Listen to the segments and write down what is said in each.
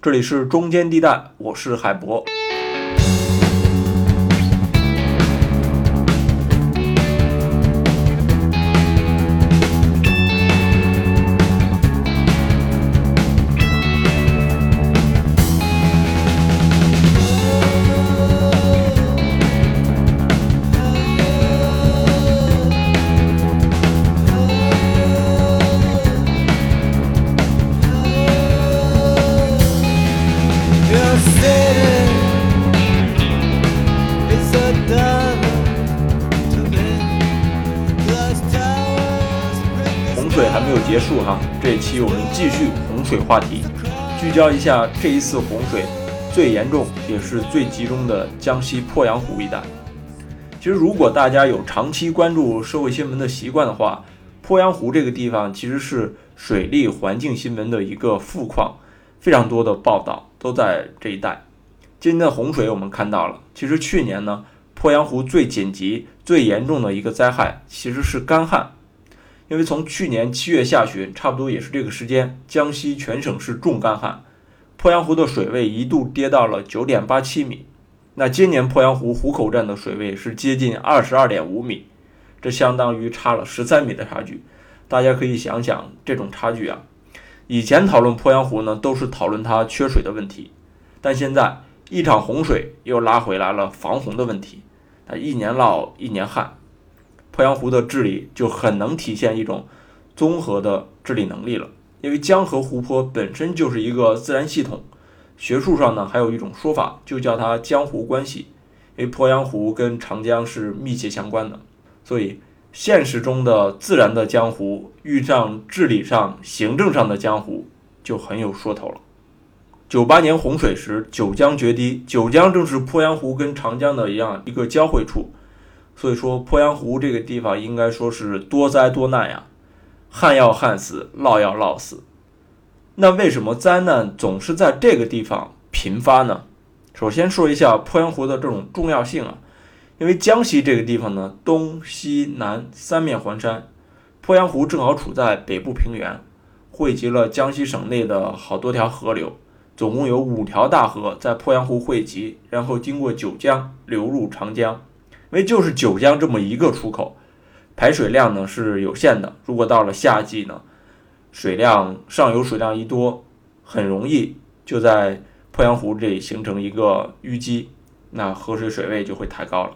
这里是中间地带，我是海博。水还没有结束哈，这一期我们继续洪水话题，聚焦一下这一次洪水最严重也是最集中的江西鄱阳湖一带。其实，如果大家有长期关注社会新闻的习惯的话，鄱阳湖这个地方其实是水利环境新闻的一个富矿，非常多的报道都在这一带。今天的洪水我们看到了，其实去年呢，鄱阳湖最紧急、最严重的一个灾害其实是干旱。因为从去年七月下旬，差不多也是这个时间，江西全省是重干旱，鄱阳湖的水位一度跌到了九点八七米。那今年鄱阳湖湖口站的水位是接近二十二点五米，这相当于差了十三米的差距。大家可以想想这种差距啊！以前讨论鄱阳湖呢，都是讨论它缺水的问题，但现在一场洪水又拉回来了防洪的问题。那一年涝一年旱。鄱阳湖的治理就很能体现一种综合的治理能力了，因为江河湖泊本身就是一个自然系统，学术上呢还有一种说法，就叫它江湖关系，因为鄱阳湖跟长江是密切相关的，所以现实中的自然的江湖遇上治理上、行政上的江湖就很有说头了。九八年洪水时，九江决堤，九江正是鄱阳湖跟长江的一样一个交汇处。所以说，鄱阳湖这个地方应该说是多灾多难呀，旱要旱死，涝要涝死。那为什么灾难总是在这个地方频发呢？首先说一下鄱阳湖的这种重要性啊，因为江西这个地方呢，东西南三面环山，鄱阳湖正好处在北部平原，汇集了江西省内的好多条河流，总共有五条大河在鄱阳湖汇集，然后经过九江流入长江。因为就是九江这么一个出口，排水量呢是有限的。如果到了夏季呢，水量上游水量一多，很容易就在鄱阳湖这里形成一个淤积，那河水水位就会抬高了。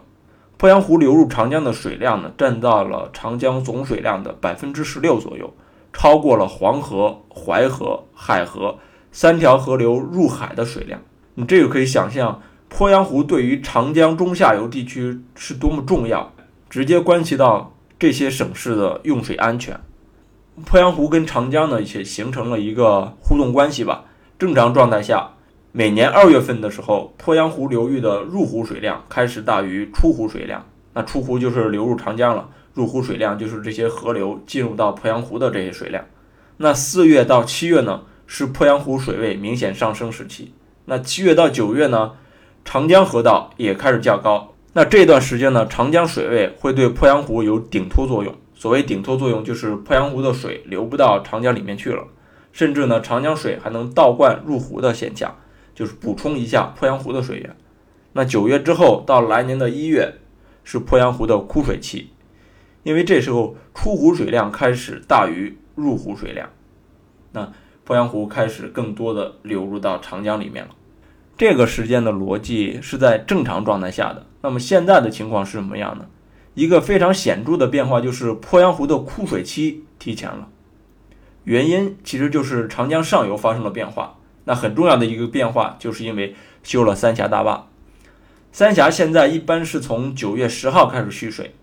鄱阳湖流入长江的水量呢，占到了长江总水量的百分之十六左右，超过了黄河、淮河、海河三条河流入海的水量。你这个可以想象。鄱阳湖对于长江中下游地区是多么重要，直接关系到这些省市的用水安全。鄱阳湖跟长江呢也形成了一个互动关系吧。正常状态下，每年二月份的时候，鄱阳湖流域的入湖水量开始大于出湖水量，那出湖就是流入长江了，入湖水量就是这些河流进入到鄱阳湖的这些水量。那四月到七月呢，是鄱阳湖水位明显上升时期。那七月到九月呢？长江河道也开始较高，那这段时间呢，长江水位会对鄱阳湖有顶托作用。所谓顶托作用，就是鄱阳湖的水流不到长江里面去了，甚至呢，长江水还能倒灌入湖的现象，就是补充一下鄱阳湖的水源。那九月之后到来年的一月是鄱阳湖的枯水期，因为这时候出湖水量开始大于入湖水量，那鄱阳湖开始更多的流入到长江里面了。这个时间的逻辑是在正常状态下的。那么现在的情况是什么样呢？一个非常显著的变化就是鄱阳湖的枯水期提前了。原因其实就是长江上游发生了变化。那很重要的一个变化就是因为修了三峡大坝。三峡现在一般是从九月十号开始蓄水，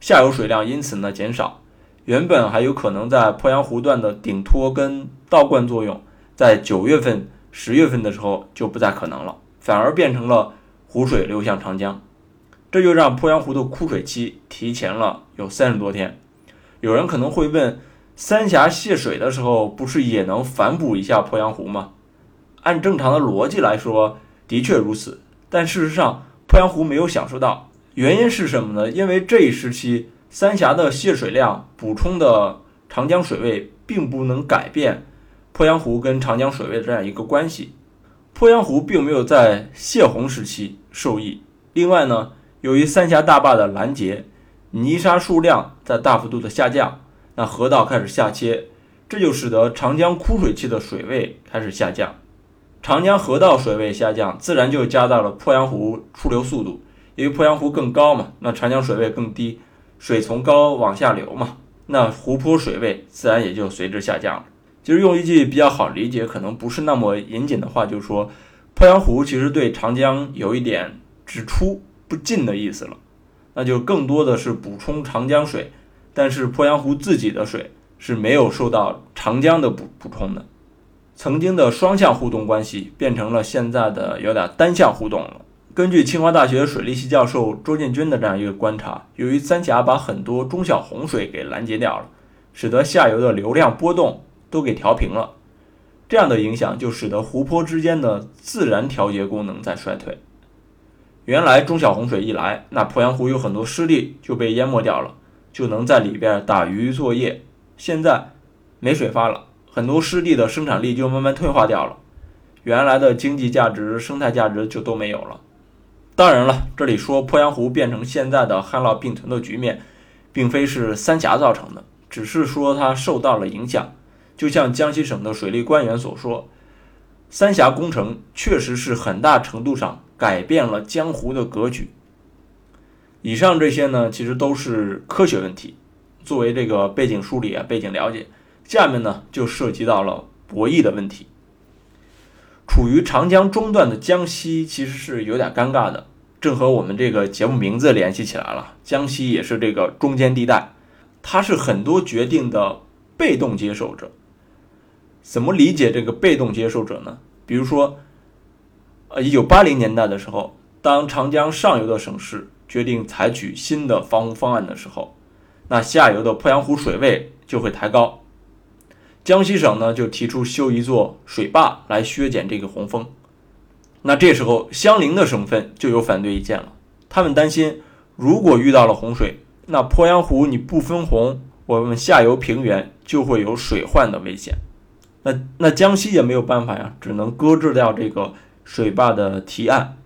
下游水量因此呢减少。原本还有可能在鄱阳湖段的顶托跟倒灌作用，在九月份。十月份的时候就不再可能了，反而变成了湖水流向长江，这就让鄱阳湖的枯水期提前了有三十多天。有人可能会问，三峡泄水的时候不是也能反哺一下鄱阳湖吗？按正常的逻辑来说，的确如此。但事实上，鄱阳湖没有享受到，原因是什么呢？因为这一时期三峡的泄水量补充的长江水位并不能改变。鄱阳湖跟长江水位的这样一个关系，鄱阳湖并没有在泄洪时期受益。另外呢，由于三峡大坝的拦截，泥沙数量在大幅度的下降，那河道开始下切，这就使得长江枯水期的水位开始下降。长江河道水位下降，自然就加大了鄱阳湖出流速度。因为鄱阳湖更高嘛，那长江水位更低，水从高往下流嘛，那湖泊水位自然也就随之下降了。其实用一句比较好理解，可能不是那么严谨的话，就是说，鄱阳湖其实对长江有一点只出不进的意思了，那就更多的是补充长江水，但是鄱阳湖自己的水是没有受到长江的补补充的。曾经的双向互动关系变成了现在的有点单向互动了。根据清华大学水利系教授周建军的这样一个观察，由于三峡把很多中小洪水给拦截掉了，使得下游的流量波动都给调平了。这样的影响就使得湖泊之间的自然调节功能在衰退。原来中小洪水一来，那鄱阳湖有很多湿地就被淹没掉了，就能在里边打鱼作业。现在没水发了。很多湿地的生产力就慢慢退化掉了，原来的经济价值、生态价值就都没有了。当然了，这里说鄱阳湖变成现在的旱涝并存的局面，并非是三峡造成的，只是说它受到了影响。就像江西省的水利官员所说，三峡工程确实是很大程度上改变了江湖的格局。以上这些呢，其实都是科学问题，作为这个背景梳理啊，背景了解。下面呢，就涉及到了博弈的问题。处于长江中段的江西其实是有点尴尬的，正和我们这个节目名字联系起来了。江西也是这个中间地带，它是很多决定的被动接受者。怎么理解这个被动接受者呢？比如说，呃，一九八零年代的时候，当长江上游的省市决定采取新的防洪方案的时候，那下游的鄱阳湖水位就会抬高。江西省呢就提出修一座水坝来削减这个洪峰，那这时候相邻的省份就有反对意见了。他们担心，如果遇到了洪水，那鄱阳湖你不分洪，我们下游平原就会有水患的危险。那那江西也没有办法呀，只能搁置掉这个水坝的提案，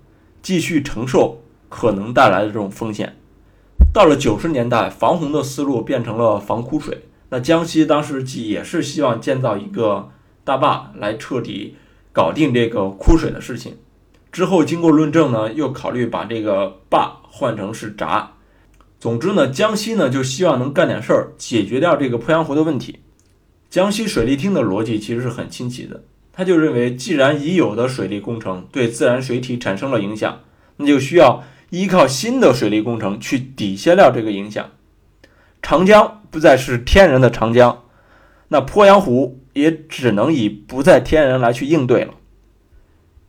继续承受可能带来的这种风险。到了九十年代，防洪的思路变成了防枯水。那江西当时既也是希望建造一个大坝来彻底搞定这个枯水的事情，之后经过论证呢，又考虑把这个坝换成是闸。总之呢，江西呢就希望能干点事儿，解决掉这个鄱阳湖的问题。江西水利厅的逻辑其实是很清晰的，他就认为，既然已有的水利工程对自然水体产生了影响，那就需要依靠新的水利工程去抵消掉这个影响。长江不再是天然的长江，那鄱阳湖也只能以不再天然来去应对了。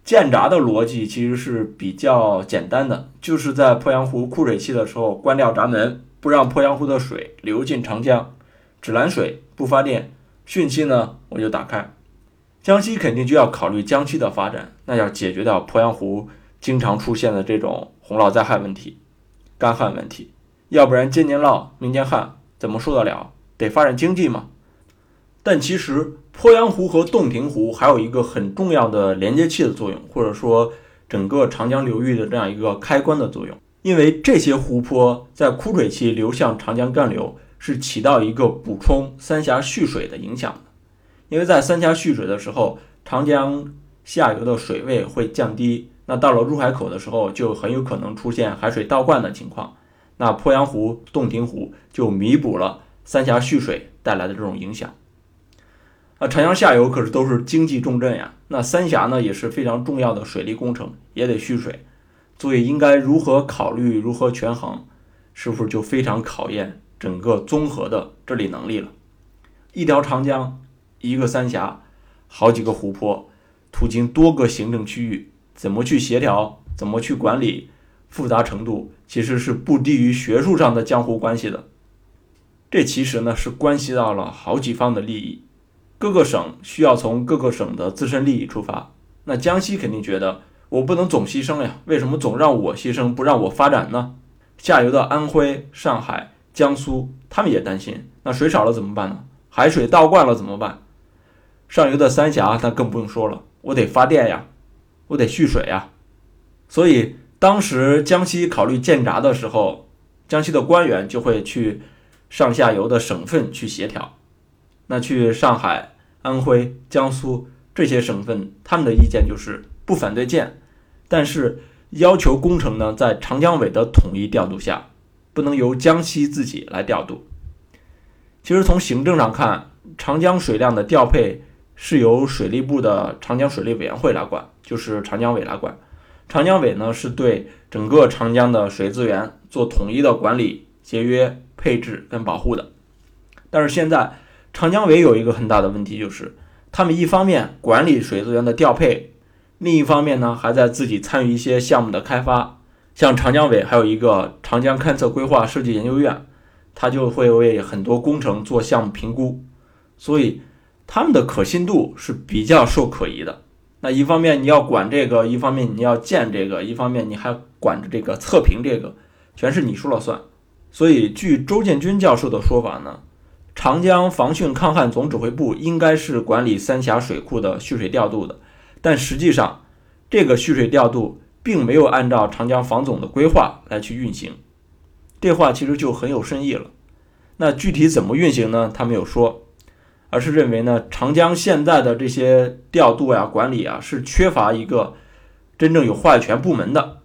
建闸的逻辑其实是比较简单的，就是在鄱阳湖枯水期的时候关掉闸门，不让鄱阳湖的水流进长江，只拦水不发电。汛期呢我就打开。江西肯定就要考虑江西的发展，那要解决掉鄱阳湖经常出现的这种洪涝灾害问题、干旱问题。要不然今年涝，明年旱，怎么受得了？得发展经济嘛。但其实鄱阳湖和洞庭湖还有一个很重要的连接器的作用，或者说整个长江流域的这样一个开关的作用。因为这些湖泊在枯水期流向长江干流，是起到一个补充三峡蓄水的影响的。因为在三峡蓄水的时候，长江下游的水位会降低，那到了入海口的时候，就很有可能出现海水倒灌的情况。那鄱阳湖、洞庭湖就弥补了三峡蓄水带来的这种影响。啊，长江下游可是都是经济重镇呀。那三峡呢也是非常重要的水利工程，也得蓄水，所以应该如何考虑、如何权衡，是不是就非常考验整个综合的治理能力了？一条长江，一个三峡，好几个湖泊，途经多个行政区域，怎么去协调？怎么去管理？复杂程度其实是不低于学术上的江湖关系的，这其实呢是关系到了好几方的利益，各个省需要从各个省的自身利益出发。那江西肯定觉得我不能总牺牲呀，为什么总让我牺牲，不让我发展呢？下游的安徽、上海、江苏，他们也担心，那水少了怎么办呢？海水倒灌了怎么办？上游的三峡那更不用说了，我得发电呀。我得蓄水呀。所以当时江西考虑建闸的时候，江西的官员就会去上下游的省份去协调。那去上海、安徽、江苏这些省份，他们的意见就是不反对建，但是要求工程呢在长江委的统一调度下，不能由江西自己来调度。其实从行政上看，长江水量的调配是由水利部的长江水利委员会来管，就是长江委来管。长江委呢是对整个长江的水资源做统一的管理、节约、配置跟保护的。但是现在长江委有一个很大的问题，就是他们一方面管理水资源的调配，另一方面呢还在自己参与一些项目的开发。像长江委还有一个长江勘测规划设计研究院。它就会为很多工程做项目评估，所以他们的可信度是比较受可疑的。那一方面你要管这个，一方面你要建这个，一方面你还管着这个测评这个，全是你说了算。所以据周建军教授的说法呢，长江防汛抗旱总指挥部应该是管理三峡水库的蓄水调度的，但实际上这个蓄水调度并没有按照长江防总的规划来去运行。这话其实就很有深意了。那具体怎么运行呢？他没有说，而是认为呢，长江现在的这些调度呀、管理啊，是缺乏一个真正有话语权部门的。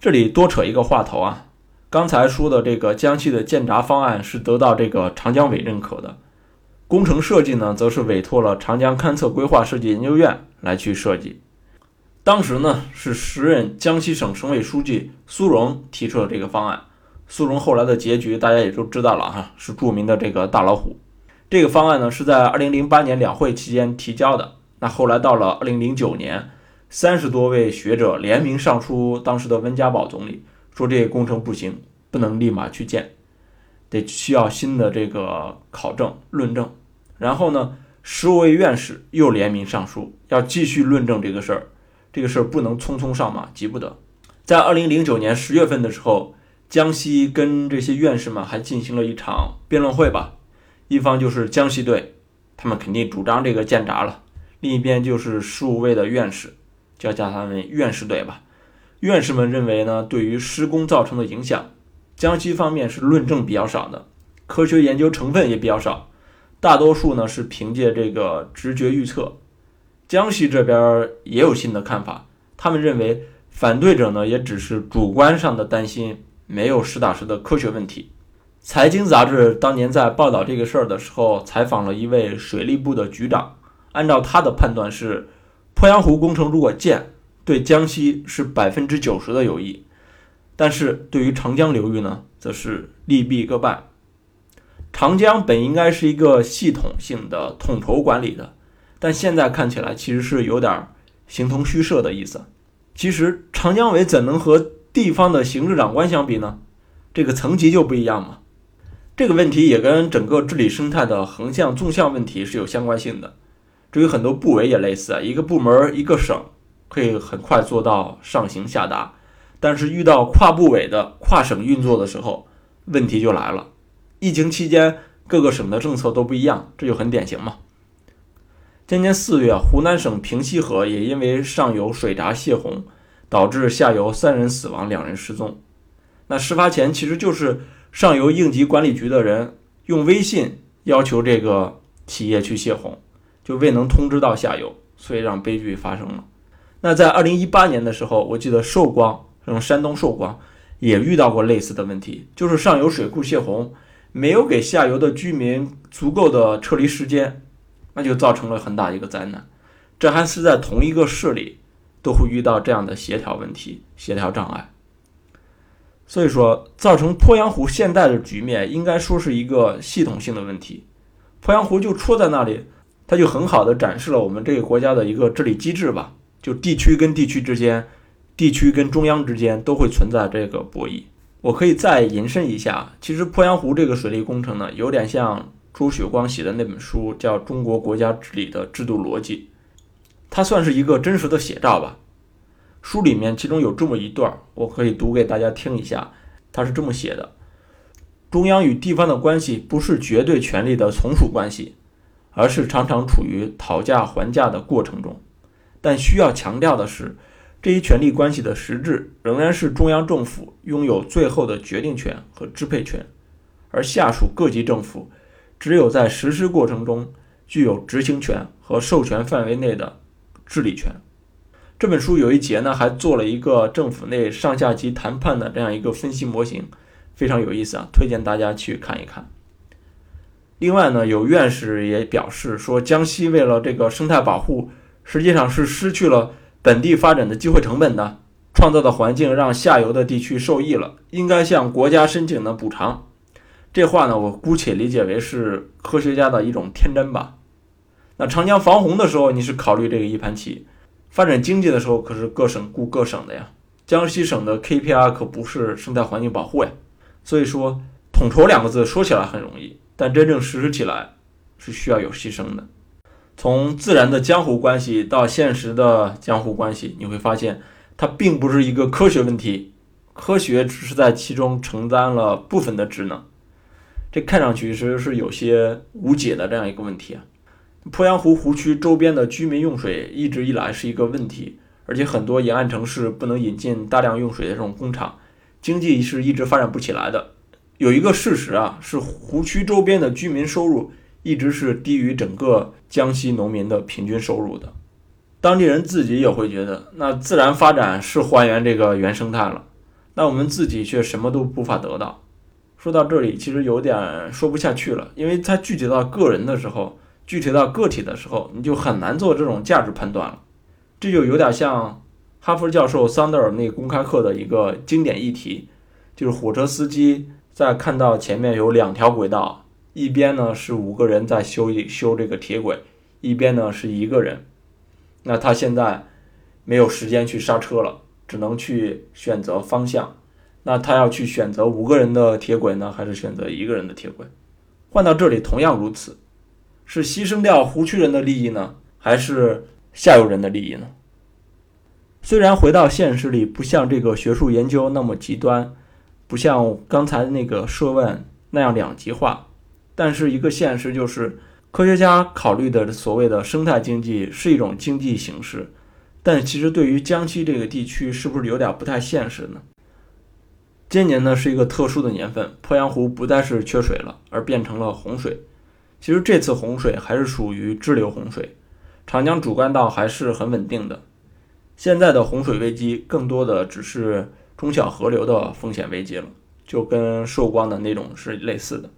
这里多扯一个话头啊，刚才说的这个江西的建闸方案是得到这个长江委认可的，工程设计呢，则是委托了长江勘测规划设计研究院来去设计。当时呢，是时任江西省省委书记苏荣提出了这个方案。苏荣后来的结局大家也都知道了哈，是著名的这个大老虎。这个方案呢是在二零零八年两会期间提交的。那后来到了二零零九年，三十多位学者联名上书当时的温家宝总理，说这个工程不行，不能立马去建，得需要新的这个考证论证。然后呢，十五位院士又联名上书，要继续论证这个事儿，这个事儿不能匆匆上马，急不得。在二零零九年十月份的时候。江西跟这些院士们还进行了一场辩论会吧，一方就是江西队，他们肯定主张这个建闸了；另一边就是十五位的院士，叫叫他们院士队吧。院士们认为呢，对于施工造成的影响，江西方面是论证比较少的，科学研究成分也比较少，大多数呢是凭借这个直觉预测。江西这边也有新的看法，他们认为反对者呢也只是主观上的担心。没有实打实的科学问题。财经杂志当年在报道这个事儿的时候，采访了一位水利部的局长，按照他的判断是，鄱阳湖工程如果建，对江西是百分之九十的有益，但是对于长江流域呢，则是利弊各半。长江本应该是一个系统性的统筹管理的，但现在看起来其实是有点形同虚设的意思。其实长江委怎能和？地方的行政长官相比呢，这个层级就不一样嘛。这个问题也跟整个治理生态的横向、纵向问题是有相关性的。至于很多部委也类似啊，一个部门、一个省可以很快做到上行下达，但是遇到跨部委的跨省运作的时候，问题就来了。疫情期间各个省的政策都不一样，这就很典型嘛。今年四月，湖南省平西河也因为上游水闸泄洪。导致下游三人死亡，两人失踪。那事发前其实就是上游应急管理局的人用微信要求这个企业去泄洪，就未能通知到下游，所以让悲剧发生了。那在二零一八年的时候，我记得寿光，嗯，山东寿光也遇到过类似的问题，就是上游水库泄洪，没有给下游的居民足够的撤离时间，那就造成了很大一个灾难。这还是在同一个市里。都会遇到这样的协调问题、协调障碍，所以说造成鄱阳湖现在的局面，应该说是一个系统性的问题。鄱阳湖就戳在那里，它就很好的展示了我们这个国家的一个治理机制吧。就地区跟地区之间、地区跟中央之间都会存在这个博弈。我可以再延伸一下，其实鄱阳湖这个水利工程呢，有点像朱雪光写的那本书，叫《中国国家治理的制度逻辑》。它算是一个真实的写照吧。书里面其中有这么一段，我可以读给大家听一下。它是这么写的：中央与地方的关系不是绝对权力的从属关系，而是常常处于讨价还价的过程中。但需要强调的是，这一权力关系的实质仍然是中央政府拥有最后的决定权和支配权，而下属各级政府只有在实施过程中具有执行权和授权范围内的治理权。这本书有一节呢，还做了一个政府内上下级谈判的这样一个分析模型，非常有意思啊，推荐大家去看一看。另外呢，有院士也表示说，江西为了这个生态保护，实际上是失去了本地发展的机会成本的，创造的环境让下游的地区受益了，应该向国家申请的补偿。这话呢，我姑且理解为是科学家的一种天真吧。那长江防洪的时候，你是考虑这个一盘棋。发展经济的时候，可是各省顾各省的呀。江西省的 KPI 可不是生态环境保护呀。所以说，统筹两个字说起来很容易，但真正实施起来是需要有牺牲的。从自然的江湖关系到现实的江湖关系，你会发现它并不是一个科学问题，科学只是在其中承担了部分的职能。这看上去其实是有些无解的这样一个问题啊。鄱阳湖湖区周边的居民用水一直以来是一个问题，而且很多沿岸城市不能引进大量用水的这种工厂，经济是一直发展不起来的。有一个事实啊，是湖区周边的居民收入一直是低于整个江西农民的平均收入的。当地人自己也会觉得，那自然发展是还原这个原生态了，那我们自己却什么都无法得到。说到这里，其实有点说不下去了，因为它具体到个人的时候。具体到个体的时候，你就很难做这种价值判断了。这就有点像哈佛教授桑德尔那公开课的一个经典议题，就是火车司机在看到前面有两条轨道，一边呢是五个人在修一修这个铁轨，一边呢是一个人。那他现在没有时间去刹车了，只能去选择方向。那他要去选择五个人的铁轨呢，还是选择一个人的铁轨？换到这里同样如此。是牺牲掉湖区人的利益呢，还是下游人的利益呢？虽然回到现实里，不像这个学术研究那么极端，不像刚才那个设问那样两极化，但是一个现实就是，科学家考虑的所谓的生态经济是一种经济形式，但其实对于江西这个地区，是不是有点不太现实呢？今年呢是一个特殊的年份，鄱阳湖不再是缺水了，而变成了洪水。其实这次洪水还是属于支流洪水，长江主干道还是很稳定的。现在的洪水危机更多的只是中小河流的风险危机了，就跟寿光的那种是类似的。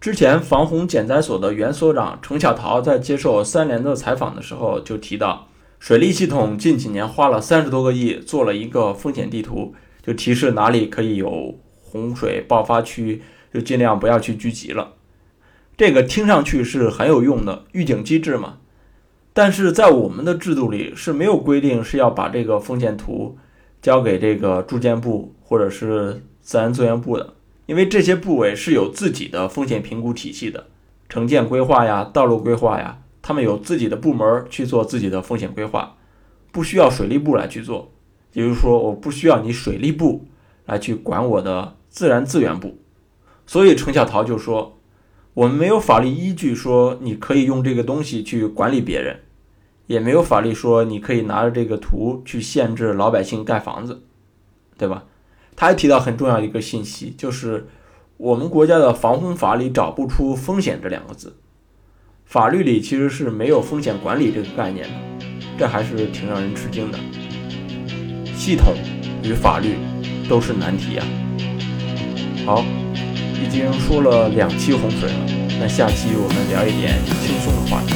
之前防洪减灾所的原所长程小桃在接受三联的采访的时候就提到，水利系统近几年花了三十多个亿做了一个风险地图，就提示哪里可以有洪水爆发区，就尽量不要去聚集了。这个听上去是很有用的预警机制嘛，但是在我们的制度里是没有规定是要把这个风险图交给这个住建部或者是自然资源部的，因为这些部委是有自己的风险评估体系的，城建规划呀、道路规划呀，他们有自己的部门去做自己的风险规划，不需要水利部来去做，也就是说，我不需要你水利部来去管我的自然资源部，所以程小桃就说。我们没有法律依据说你可以用这个东西去管理别人，也没有法律说你可以拿着这个图去限制老百姓盖房子，对吧？他还提到很重要一个信息，就是我们国家的防洪法里找不出“风险”这两个字，法律里其实是没有风险管理这个概念的，这还是挺让人吃惊的。系统与法律都是难题啊。好。已经说了两期洪水了，那下期我们聊一点轻松的话题，